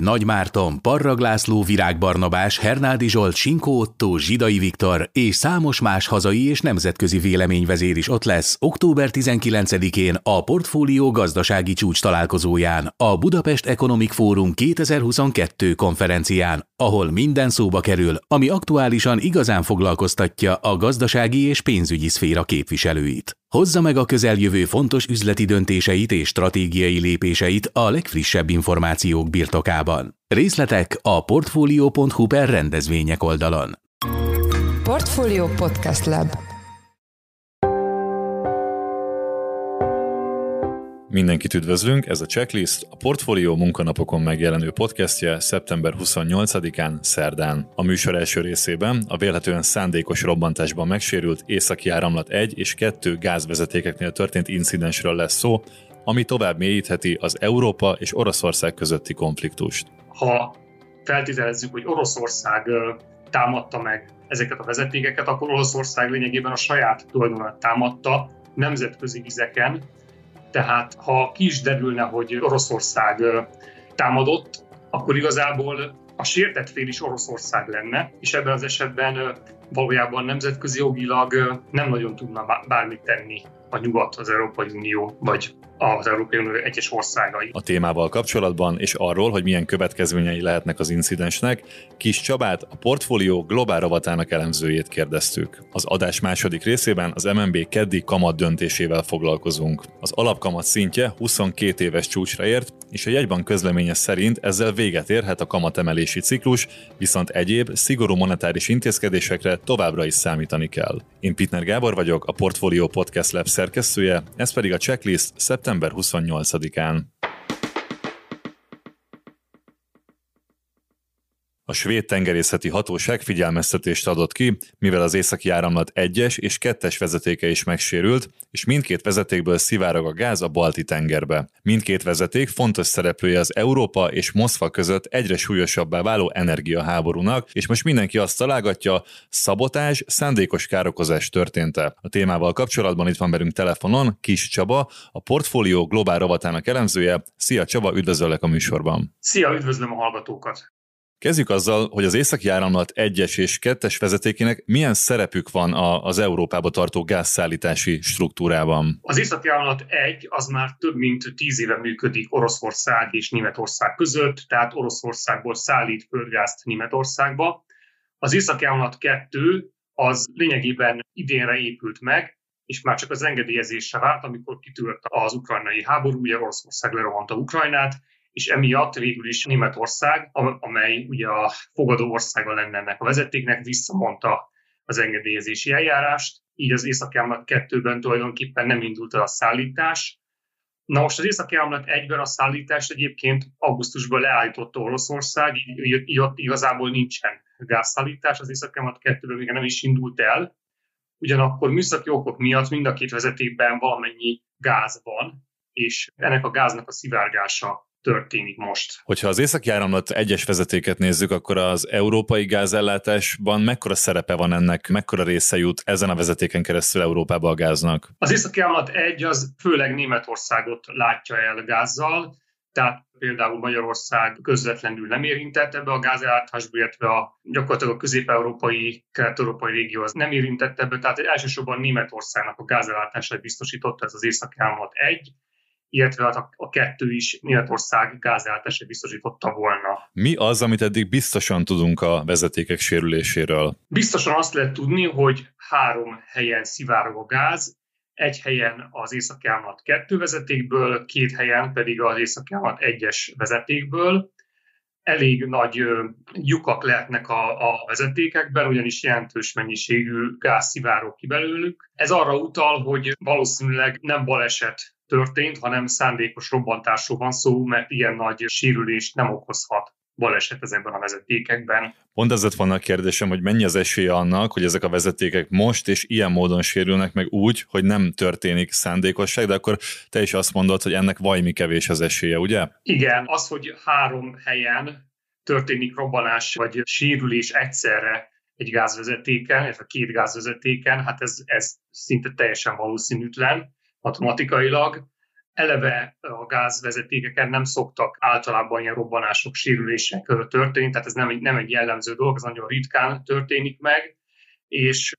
Nagy Márton, Parrag László, Virág Barnabás, Hernádi Zsolt, Sinkó Otto, Zsidai Viktor és számos más hazai és nemzetközi véleményvezér is ott lesz október 19-én a Portfólió gazdasági csúcs találkozóján, a Budapest Economic Forum 2022 konferencián, ahol minden szóba kerül, ami aktuálisan igazán foglalkoztatja a gazdasági és pénzügyi szféra képviselőit. Hozza meg a közeljövő fontos üzleti döntéseit és stratégiai lépéseit a legfrissebb információk birtokában. Részletek a portfolio.hu per rendezvények oldalon. Portfolio Podcast Lab Mindenkit üdvözlünk, ez a Checklist, a Portfolio munkanapokon megjelenő podcastje szeptember 28-án, szerdán. A műsor első részében a vélhetően szándékos robbantásban megsérült északi áramlat 1 és 2 gázvezetékeknél történt incidensről lesz szó, ami tovább mélyítheti az Európa és Oroszország közötti konfliktust. Ha feltételezzük, hogy Oroszország támadta meg ezeket a vezetékeket, akkor Oroszország lényegében a saját tulajdonát támadta nemzetközi vizeken, tehát ha ki is derülne, hogy Oroszország támadott, akkor igazából a sértett fél is Oroszország lenne, és ebben az esetben valójában nemzetközi jogilag nem nagyon tudna bármit tenni a nyugat, az Európai Unió, vagy az Európai Unió egyes országai. A témával kapcsolatban és arról, hogy milyen következményei lehetnek az incidensnek, Kis Csabát, a portfólió globál rovatának elemzőjét kérdeztük. Az adás második részében az MNB keddi kamat döntésével foglalkozunk. Az alapkamat szintje 22 éves csúcsra ért, és a jegybank közleménye szerint ezzel véget érhet a kamatemelési ciklus, viszont egyéb, szigorú monetáris intézkedésekre továbbra is számítani kell. Én Pitner Gábor vagyok, a Portfolio Podcast Lab szerkesztője, ez pedig a checklist szeptember 28-án. A svéd tengerészeti hatóság figyelmeztetést adott ki, mivel az északi áramlat 1-es és 2-es vezetéke is megsérült, és mindkét vezetékből szivárog a gáz a Balti tengerbe. Mindkét vezeték fontos szereplője az Európa és Moszkva között egyre súlyosabbá váló energiaháborúnak, és most mindenki azt találgatja, szabotás, szándékos károkozás történt-e. A témával kapcsolatban itt van velünk telefonon Kis Csaba, a portfólió globál rovatának elemzője. Szia Csaba, üdvözöllek a műsorban. Szia, üdvözlöm a hallgatókat! Kezdjük azzal, hogy az északi áramlat 1-es és 2-es vezetékének milyen szerepük van az Európába tartó gázszállítási struktúrában. Az északi áramlat 1 az már több mint 10 éve működik Oroszország és Németország között, tehát Oroszországból szállít földgázt Németországba. Az északi áramlat 2 az lényegében idénre épült meg, és már csak az engedélyezésre várt, amikor kitűrt az ukrajnai háború, ugye Oroszország lerohanta Ukrajnát, és emiatt végül is Németország, amely ugye a fogadó országa lenne ennek a vezetéknek, visszamondta az engedélyezési eljárást, így az északi ámlat 2-ben tulajdonképpen nem indult el a szállítás. Na most az északi 1-ben a szállítást egyébként augusztusban leállította Oroszország, így, így ott igazából nincsen gázszállítás, az északi 2-ben még nem is indult el, ugyanakkor műszaki okok miatt mind a két vezetékben valamennyi gáz van, és ennek a gáznak a szivárgása történik most. Hogyha az északi áramlat egyes vezetéket nézzük, akkor az európai gázellátásban mekkora szerepe van ennek, mekkora része jut ezen a vezetéken keresztül Európába a gáznak? Az északi áramlat egy az főleg Németországot látja el gázzal, tehát például Magyarország közvetlenül nem érintett ebbe a gázellátásba, illetve a, gyakorlatilag a közép-európai, kelet-európai régió az nem érintett ebbe, tehát elsősorban Németországnak a gázellátását biztosította ez az északi áramlat egy, illetve hát a, a kettő is Németország gázellátását biztosította volna. Mi az, amit eddig biztosan tudunk a vezetékek sérüléséről? Biztosan azt lehet tudni, hogy három helyen szivárog a gáz, egy helyen az északi ámlat kettő vezetékből, két helyen pedig az északi ámlat egyes vezetékből. Elég nagy lyukak lehetnek a, a vezetékekben, ugyanis jelentős mennyiségű gáz szivárog ki belőlük. Ez arra utal, hogy valószínűleg nem baleset történt, hanem szándékos robbantásról van szó, mert ilyen nagy sérülést nem okozhat baleset ezekben a vezetékekben. Pont ez lett volna a kérdésem, hogy mennyi az esélye annak, hogy ezek a vezetékek most és ilyen módon sérülnek meg úgy, hogy nem történik szándékosság, de akkor te is azt mondod, hogy ennek vajmi kevés az esélye, ugye? Igen, az, hogy három helyen történik robbanás vagy sérülés egyszerre egy gázvezetéken, illetve két gázvezetéken, hát ez, ez szinte teljesen valószínűtlen matematikailag. eleve a gázvezetékeken nem szoktak általában ilyen robbanások, sérülések történni, tehát ez nem egy, nem egy jellemző dolog, ez nagyon ritkán történik meg, és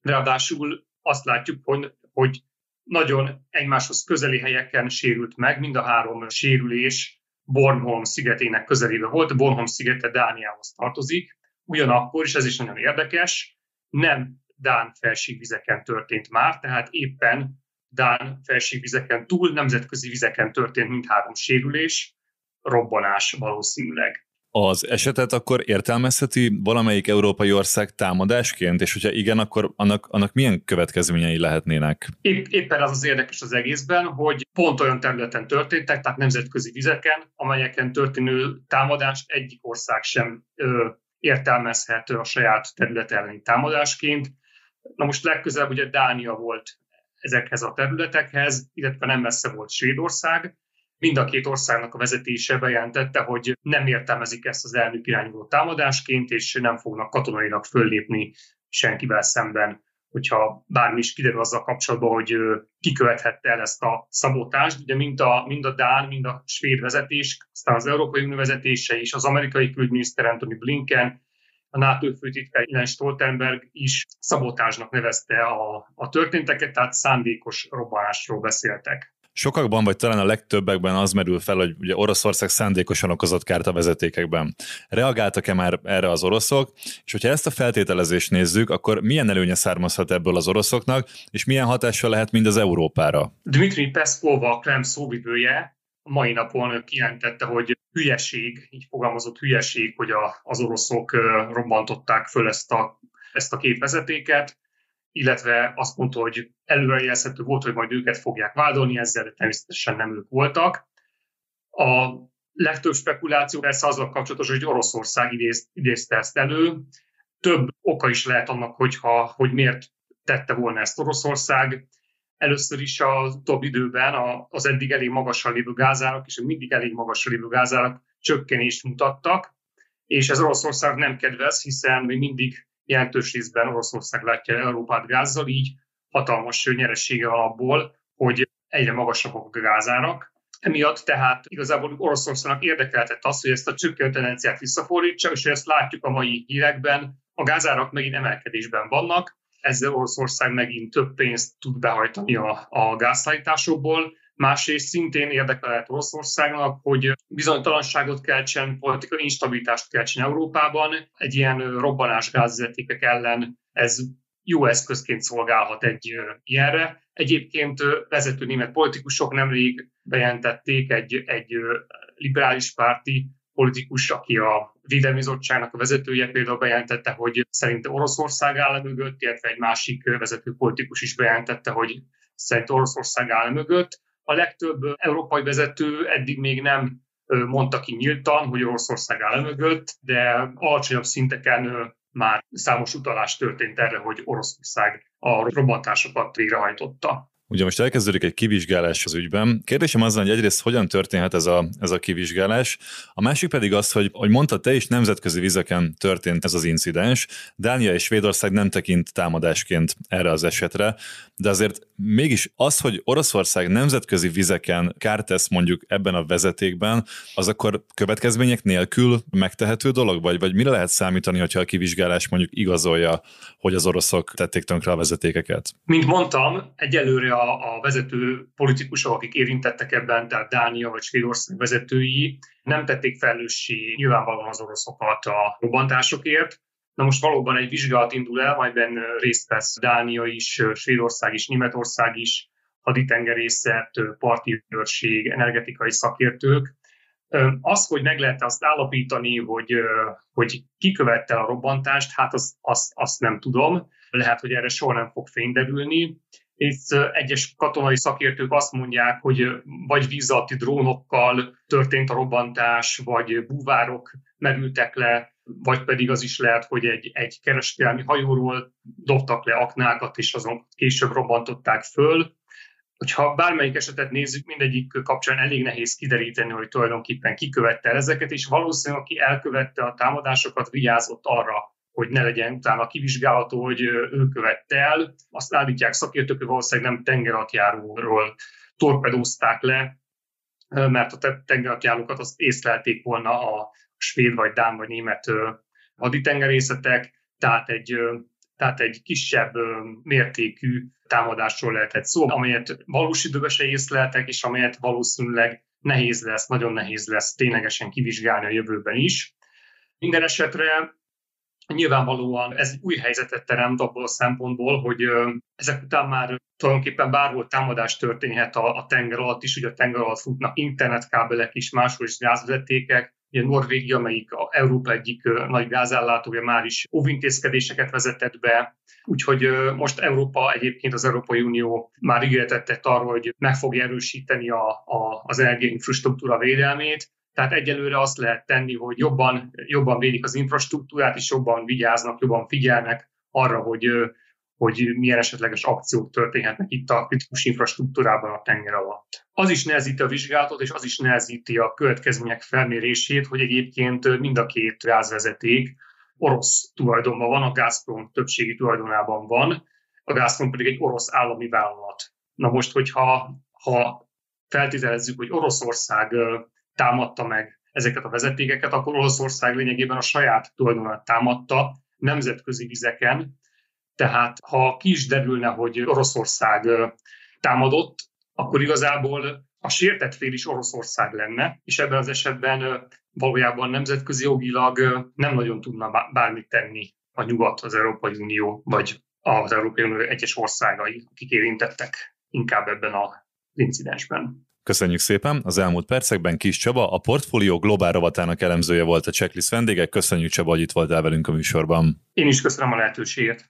ráadásul azt látjuk, hogy, hogy nagyon egymáshoz közeli helyeken sérült meg, mind a három sérülés Bornholm szigetének közelében volt, Bornholm szigete Dániához tartozik, ugyanakkor, és ez is nagyon érdekes, nem Dán felségvizeken történt már, tehát éppen Dán felségvizeken túl, nemzetközi vizeken történt mindhárom sérülés, robbanás valószínűleg. Az esetet akkor értelmezheti valamelyik európai ország támadásként, és hogyha igen, akkor annak, annak milyen következményei lehetnének? Épp, éppen az az érdekes az egészben, hogy pont olyan területen történtek, tehát nemzetközi vizeken, amelyeken történő támadást egyik ország sem ö, értelmezhet a saját terület elleni támadásként. Na most legközelebb ugye Dánia volt ezekhez a területekhez, illetve nem messze volt Svédország. Mind a két országnak a vezetése bejelentette, hogy nem értelmezik ezt az elnök irányuló támadásként, és nem fognak katonailag föllépni senkivel szemben, hogyha bármi is kiderül azzal kapcsolatban, hogy kikövethette el ezt a szabotást. Ugye mind a, mind a Dán, mind a svéd vezetés, aztán az Európai Unió vezetése és az amerikai külügyminiszter Anthony Blinken a NATO főtitkár Jens Stoltenberg is szabotásnak nevezte a, a történteket, tehát szándékos robbanásról beszéltek. Sokakban, vagy talán a legtöbbekben az merül fel, hogy ugye Oroszország szándékosan okozott kárt a vezetékekben. Reagáltak-e már erre az oroszok? És hogyha ezt a feltételezést nézzük, akkor milyen előnye származhat ebből az oroszoknak, és milyen hatással lehet mind az Európára? Dmitri Peszkov, a Krem szóvivője, mai napon kijelentette, hogy hülyeség, így fogalmazott hülyeség, hogy a, az oroszok robbantották föl ezt a, ezt a két vezetéket, illetve azt mondta, hogy előrejelzhető volt, hogy majd őket fogják vádolni ezzel, de természetesen nem ők voltak. A legtöbb spekuláció persze azzal kapcsolatos, hogy Oroszország idéz, idézte ezt elő. Több oka is lehet annak, hogyha, hogy miért tette volna ezt Oroszország. Először is az utóbbi időben az eddig elég magasan lévő gázárak és a mindig elég magasan lévő gázárak csökkenést mutattak, és ez Oroszország nem kedvez, hiszen még mindig jelentős részben Oroszország látja Európát gázzal, így hatalmas nyeressége alapból, hogy egyre magasabbak a gázárak. Emiatt tehát igazából Oroszországnak érdekeltett az, hogy ezt a csökkenő tendenciát visszafordítsa, és ezt látjuk a mai hírekben, a gázárak megint emelkedésben vannak, ezzel Oroszország megint több pénzt tud behajtani a, a gázszállításokból, másrészt szintén érdekelhet Oroszországnak, hogy bizonytalanságot keltsen, politikai instabilitást keltsen Európában. Egy ilyen robbanás gázvezetékek ellen ez jó eszközként szolgálhat egy ilyenre. Egyébként vezető német politikusok nemrég bejelentették egy, egy liberális párti politikus, aki a Védelmi Bizottságnak a vezetője például bejelentette, hogy szerinte Oroszország áll mögött, illetve egy másik vezető politikus is bejelentette, hogy szerint Oroszország áll mögött. A legtöbb európai vezető eddig még nem mondta ki nyíltan, hogy Oroszország áll mögött, de alacsonyabb szinteken már számos utalás történt erre, hogy Oroszország a robbantásokat végrehajtotta. Ugye most elkezdődik egy kivizsgálás az ügyben. Kérdésem az, hogy egyrészt hogyan történhet ez a, ez a kivizsgálás, a másik pedig az, hogy, hogy mondta te is, nemzetközi vizeken történt ez az incidens. Dánia és Svédország nem tekint támadásként erre az esetre, de azért mégis az, hogy Oroszország nemzetközi vizeken kárt tesz mondjuk ebben a vezetékben, az akkor következmények nélkül megtehető dolog, vagy, vagy mire lehet számítani, hogyha a kivizsgálás mondjuk igazolja, hogy az oroszok tették tönkre a vezetékeket? Mint mondtam, egyelőre a, a vezető politikusok, akik érintettek ebben, tehát Dánia vagy Svédország vezetői nem tették felelőssé nyilvánvalóan az oroszokat a robbantásokért. Na most valóban egy vizsgálat indul el, majben részt vesz Dánia is, Svédország is, Németország is, haditengerészet, parti őrség, energetikai szakértők. Az, hogy meg lehet azt állapítani, hogy, hogy ki követte a robbantást, hát azt, azt, azt nem tudom. Lehet, hogy erre soha nem fog fényderülni. Itt egyes katonai szakértők azt mondják, hogy vagy víz alatti drónokkal történt a robbantás, vagy búvárok merültek le, vagy pedig az is lehet, hogy egy, egy kereskedelmi hajóról dobtak le aknákat, és azon később robbantották föl. Hogyha bármelyik esetet nézzük, mindegyik kapcsán elég nehéz kideríteni, hogy tulajdonképpen ki követte ezeket, és valószínűleg aki elkövette a támadásokat, vigyázott arra, hogy ne legyen utána kivizsgálható, hogy ő követte el. Azt állítják szakértők, hogy valószínűleg nem tengeratjáróról torpedózták le, mert a tengeralattjárókat azt észlelték volna a svéd, vagy dán, vagy német haditengerészetek, tehát egy, tehát egy kisebb mértékű támadásról lehetett szó, amelyet valós időben se észleltek, és amelyet valószínűleg nehéz lesz, nagyon nehéz lesz ténylegesen kivizsgálni a jövőben is. Minden esetre nyilvánvalóan ez egy új helyzetet teremt abból a szempontból, hogy ezek után már tulajdonképpen bárhol támadás történhet a, a tenger alatt is, hogy a tenger alatt futnak internetkábelek is, máshol is gázvezetékek, Ugye Norvégia, amelyik a Európa egyik nagy gázállátója már is óvintézkedéseket vezetett be, úgyhogy most Európa egyébként az Európai Unió már ígéretet tett arról, hogy meg fogja erősíteni a, a, az energiainfrastruktúra védelmét, tehát egyelőre azt lehet tenni, hogy jobban, jobban védik az infrastruktúrát, és jobban vigyáznak, jobban figyelnek arra, hogy hogy milyen esetleges akciók történhetnek itt a kritikus infrastruktúrában a tenger alatt. Az is nehezíti a vizsgálatot, és az is nehezíti a következmények felmérését, hogy egyébként mind a két gázvezeték orosz tulajdonban van, a Gazprom többségi tulajdonában van, a Gazprom pedig egy orosz állami vállalat. Na most, hogyha ha feltételezzük, hogy Oroszország támadta meg ezeket a vezetékeket, akkor Oroszország lényegében a saját tulajdonát támadta nemzetközi vizeken, tehát ha ki is derülne, hogy Oroszország támadott, akkor igazából a sértett fél is Oroszország lenne, és ebben az esetben valójában nemzetközi jogilag nem nagyon tudna bármit tenni a nyugat, az Európai Unió, vagy az Európai Unió egyes országai, akik érintettek inkább ebben az incidensben. Köszönjük szépen! Az elmúlt percekben Kis Csaba, a Portfólió Globál rovatának elemzője volt a checklist vendége. Köszönjük Csaba, hogy itt voltál velünk a műsorban. Én is köszönöm a lehetőséget.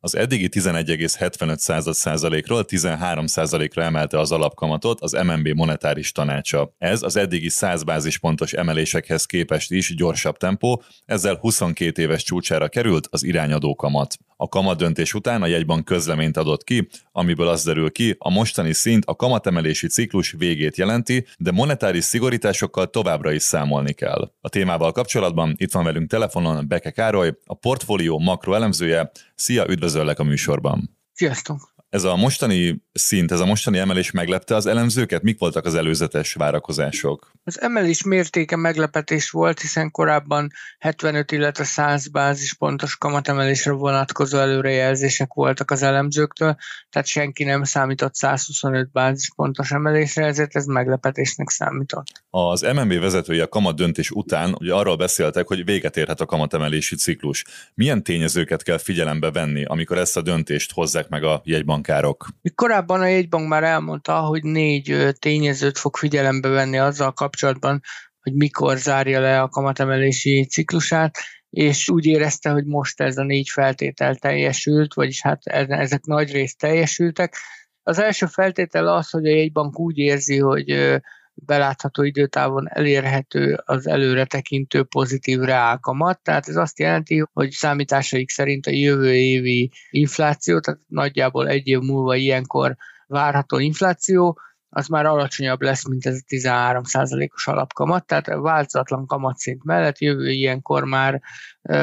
Az eddigi 11,75%-ról 13%-ra emelte az alapkamatot az MNB monetáris tanácsa. Ez az eddigi 100 bázispontos emelésekhez képest is gyorsabb tempó, ezzel 22 éves csúcsára került az irányadó kamat. A kamadöntés után a jegybank közleményt adott ki, amiből az derül ki, a mostani szint a kamatemelési ciklus végét jelenti, de monetáris szigorításokkal továbbra is számolni kell. A témával kapcsolatban itt van velünk telefonon Beke Károly, a portfólió makroelemzője. Szia, üdvözöllek a műsorban! Sziasztok! Ez a mostani szint, ez a mostani emelés meglepte az elemzőket? Mik voltak az előzetes várakozások? Az emelés mértéke meglepetés volt, hiszen korábban 75, illetve 100 bázispontos kamatemelésre vonatkozó előrejelzések voltak az elemzőktől, tehát senki nem számított 125 bázispontos emelésre, ezért ez meglepetésnek számított. Az MNB vezetője a kamat döntés után ugye arról beszéltek, hogy véget érhet a kamatemelési ciklus. Milyen tényezőket kell figyelembe venni, amikor ezt a döntést hozzák meg a jegybank bankárok. Korábban a jegybank már elmondta, hogy négy tényezőt fog figyelembe venni azzal kapcsolatban, hogy mikor zárja le a kamatemelési ciklusát, és úgy érezte, hogy most ez a négy feltétel teljesült, vagyis hát ezek nagy részt teljesültek. Az első feltétel az, hogy a jegybank úgy érzi, hogy belátható időtávon elérhető az előre tekintő pozitív reálkamat. Tehát ez azt jelenti, hogy számításaik szerint a jövő évi infláció, tehát nagyjából egy év múlva ilyenkor várható infláció, az már alacsonyabb lesz, mint ez a 13%-os alapkamat, tehát változatlan kamatszint mellett jövő ilyenkor már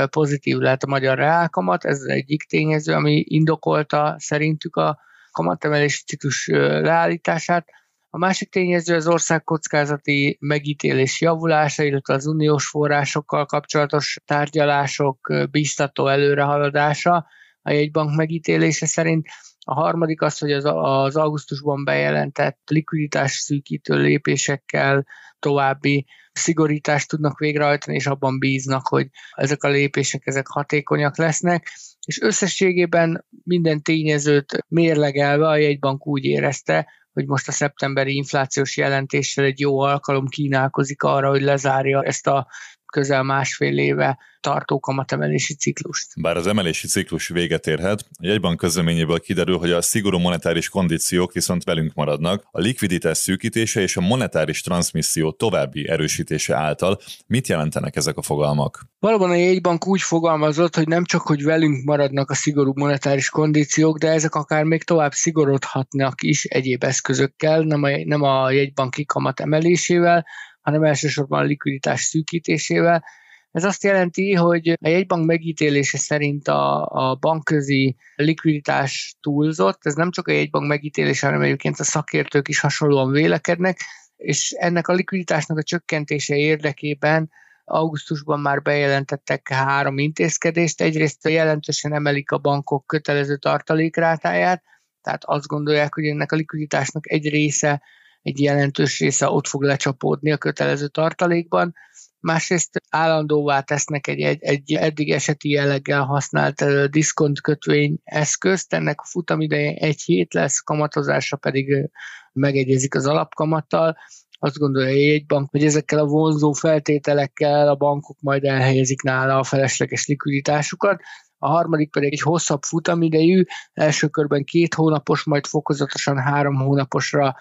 pozitív lehet a magyar reálkamat, ez az egyik tényező, ami indokolta szerintük a kamatemelési ciklus leállítását. A másik tényező az ország kockázati megítélés javulása, illetve az uniós forrásokkal kapcsolatos tárgyalások biztató előrehaladása a jegybank megítélése szerint. A harmadik az, hogy az, az augusztusban bejelentett likviditás szűkítő lépésekkel további szigorítást tudnak végrehajtani, és abban bíznak, hogy ezek a lépések ezek hatékonyak lesznek és összességében minden tényezőt mérlegelve a jegybank úgy érezte, hogy most a szeptemberi inflációs jelentéssel egy jó alkalom kínálkozik arra, hogy lezárja ezt a közel másfél éve tartó kamatemelési ciklust. Bár az emelési ciklus véget érhet, a jegybank közleményéből kiderül, hogy a szigorú monetáris kondíciók viszont velünk maradnak. A likviditás szűkítése és a monetáris transmisszió további erősítése által mit jelentenek ezek a fogalmak? Valóban a jegybank úgy fogalmazott, hogy nem csak, hogy velünk maradnak a szigorú monetáris kondíciók, de ezek akár még tovább szigorodhatnak is egyéb eszközökkel, nem a, nem a jegybanki kamat emelésével, hanem elsősorban a likviditás szűkítésével. Ez azt jelenti, hogy a jegybank megítélése szerint a, a bankközi likviditás túlzott, ez nem csak a jegybank megítélése, hanem egyébként a szakértők is hasonlóan vélekednek, és ennek a likviditásnak a csökkentése érdekében augusztusban már bejelentettek három intézkedést. Egyrészt jelentősen emelik a bankok kötelező tartalékrátáját, tehát azt gondolják, hogy ennek a likviditásnak egy része, egy jelentős része ott fog lecsapódni a kötelező tartalékban. Másrészt állandóvá tesznek egy, egy, egy eddig eseti jelleggel használt diszkont kötvény eszközt, ennek a futamideje egy hét lesz, kamatozása pedig megegyezik az alapkamattal, azt gondolja a jegybank, hogy ezekkel a vonzó feltételekkel a bankok majd elhelyezik nála a felesleges likviditásukat. A harmadik pedig egy hosszabb futamidejű, első körben két hónapos, majd fokozatosan három hónaposra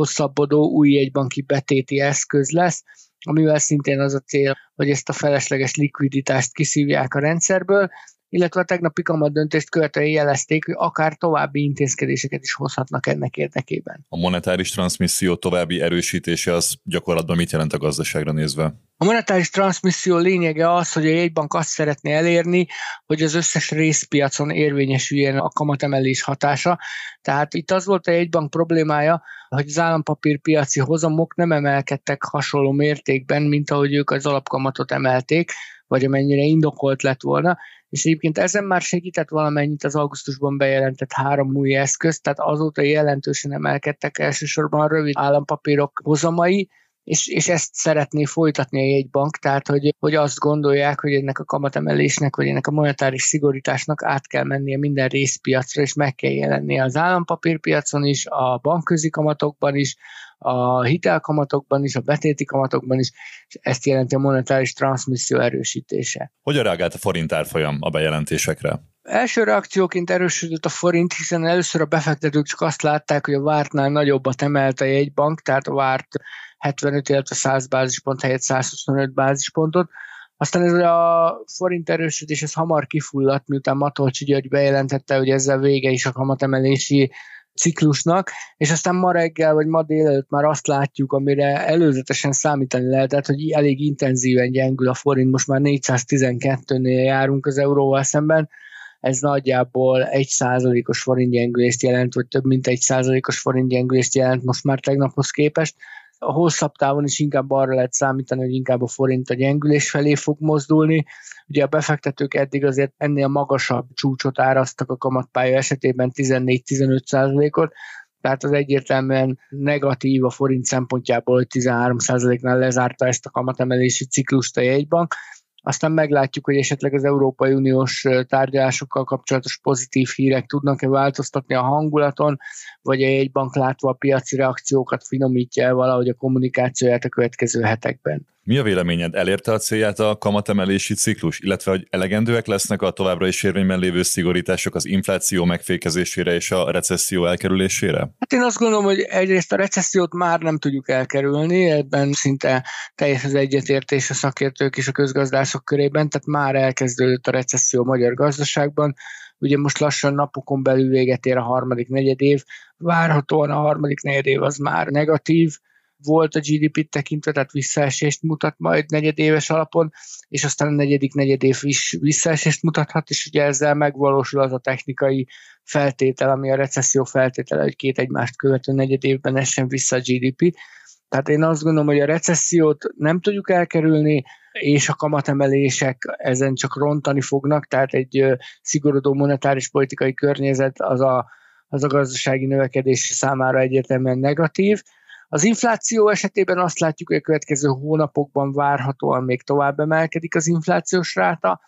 hosszabbodó új jegybanki betéti eszköz lesz, amivel szintén az a cél, hogy ezt a felesleges likviditást kiszívják a rendszerből, illetve a tegnapi kamat döntést követően jelezték, hogy akár további intézkedéseket is hozhatnak ennek érdekében. A monetáris transmisszió további erősítése az gyakorlatban mit jelent a gazdaságra nézve? A monetáris transmisszió lényege az, hogy a jegybank azt szeretné elérni, hogy az összes részpiacon érvényesüljen a kamatemelés hatása. Tehát itt az volt a jegybank problémája, hogy az állampapírpiaci hozamok nem emelkedtek hasonló mértékben, mint ahogy ők az alapkamatot emelték, vagy amennyire indokolt lett volna, és egyébként ezen már segített valamennyit az augusztusban bejelentett három új eszköz, tehát azóta jelentősen emelkedtek elsősorban a rövid állampapírok hozamai, és, és ezt szeretné folytatni a jegybank, tehát hogy, hogy azt gondolják, hogy ennek a kamatemelésnek, vagy ennek a monetáris szigorításnak át kell mennie minden részpiacra, és meg kell jelennie az állampapírpiacon is, a bankközi kamatokban is, a hitelkamatokban is, a betéti kamatokban is, és ezt jelenti a monetáris transmisszió erősítése. Hogyan reagált a forint árfolyam a bejelentésekre? Első reakcióként erősödött a forint, hiszen először a befektetők csak azt látták, hogy a vártnál nagyobbat emelt a jegybank, tehát a várt 75, illetve 100 bázispont helyett 125 bázispontot. Aztán ez a forint erősödés ez hamar kifulladt, miután Matolcsi György bejelentette, hogy ezzel vége is a kamatemelési ciklusnak, és aztán ma reggel vagy ma délelőtt már azt látjuk, amire előzetesen számítani lehetett, hogy elég intenzíven gyengül a forint, most már 412-nél járunk az euróval szemben, ez nagyjából egy százalékos forintgyengülést jelent, vagy több mint egy százalékos forintgyengülést jelent most már tegnaphoz képest. A hosszabb távon is inkább arra lehet számítani, hogy inkább a forint a gyengülés felé fog mozdulni. Ugye a befektetők eddig azért ennél magasabb csúcsot áraztak a kamatpálya esetében 14-15 százalékot, tehát az egyértelműen negatív a forint szempontjából, hogy 13%-nál lezárta ezt a kamatemelési ciklust a jegybank aztán meglátjuk, hogy esetleg az Európai Uniós tárgyalásokkal kapcsolatos pozitív hírek tudnak-e változtatni a hangulaton, vagy egy bank látva a piaci reakciókat finomítja el valahogy a kommunikációját a következő hetekben. Mi a véleményed? Elérte a célját a kamatemelési ciklus, illetve hogy elegendőek lesznek a továbbra is érvényben lévő szigorítások az infláció megfékezésére és a recesszió elkerülésére? Hát én azt gondolom, hogy egyrészt a recessziót már nem tudjuk elkerülni, ebben szinte teljes az egyetértés a szakértők és a közgazdászok körében, tehát már elkezdődött a recesszió a magyar gazdaságban. Ugye most lassan napokon belül véget ér a harmadik negyedév, várhatóan a harmadik negyedév az már negatív, volt a GDP-t tekintve, tehát visszaesést mutat majd negyedéves alapon, és aztán a negyedik negyedév is visszaesést mutathat, és ugye ezzel megvalósul az a technikai feltétel, ami a recesszió feltétele, hogy két egymást követő negyed évben essen vissza a GDP. Tehát én azt gondolom, hogy a recessziót nem tudjuk elkerülni, és a kamatemelések ezen csak rontani fognak, tehát egy szigorodó monetáris politikai környezet az a, az a gazdasági növekedés számára egyértelműen negatív, az infláció esetében azt látjuk, hogy a következő hónapokban várhatóan még tovább emelkedik az inflációs ráta,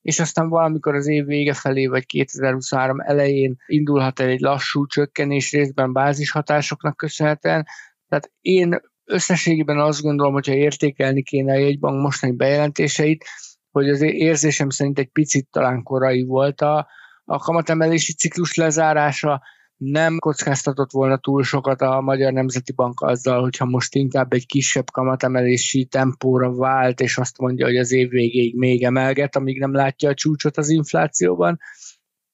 és aztán valamikor az év vége felé, vagy 2023 elején indulhat el egy lassú csökkenés részben bázishatásoknak köszönhetően. Tehát én összességében azt gondolom, hogyha értékelni kéne a jegybank mostani bejelentéseit, hogy az érzésem szerint egy picit talán korai volt a, a kamatemelési ciklus lezárása, nem kockáztatott volna túl sokat a Magyar Nemzeti Bank azzal, hogyha most inkább egy kisebb kamatemelési tempóra vált, és azt mondja, hogy az év végéig még emelget, amíg nem látja a csúcsot az inflációban.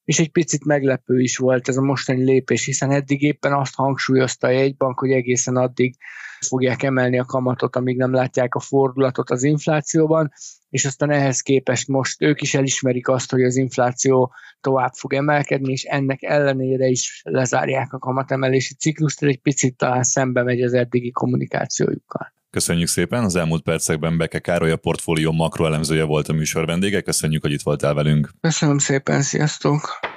és egy picit meglepő is volt ez a mostani lépés, hiszen eddig éppen azt hangsúlyozta a jegybank, hogy egészen addig fogják emelni a kamatot, amíg nem látják a fordulatot az inflációban, és aztán ehhez képest most ők is elismerik azt, hogy az infláció tovább fog emelkedni, és ennek ellenére is lezárják a kamatemelési ciklust, egy picit talán szembe megy az eddigi kommunikációjukkal. Köszönjük szépen, az elmúlt percekben Beke Károly a portfólió makroelemzője volt a műsor vendége, köszönjük, hogy itt voltál velünk. Köszönöm szépen, sziasztok!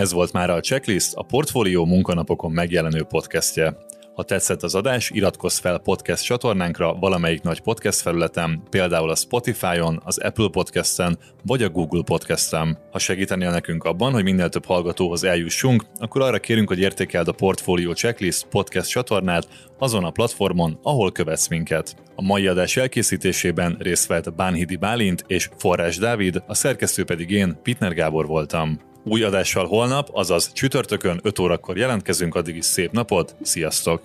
Ez volt már a Checklist, a Portfólió munkanapokon megjelenő podcastje. Ha tetszett az adás, iratkozz fel podcast csatornánkra valamelyik nagy podcast felületen, például a Spotify-on, az Apple Podcast-en vagy a Google Podcast-en. Ha segítenél nekünk abban, hogy minél több hallgatóhoz eljussunk, akkor arra kérünk, hogy értékeld a Portfolio Checklist podcast csatornát azon a platformon, ahol követsz minket. A mai adás elkészítésében részt vett Bánhidi Bálint és Forrás Dávid, a szerkesztő pedig én, Pitner Gábor voltam. Új adással holnap, azaz csütörtökön 5 órakor jelentkezünk, addig is szép napot, sziasztok!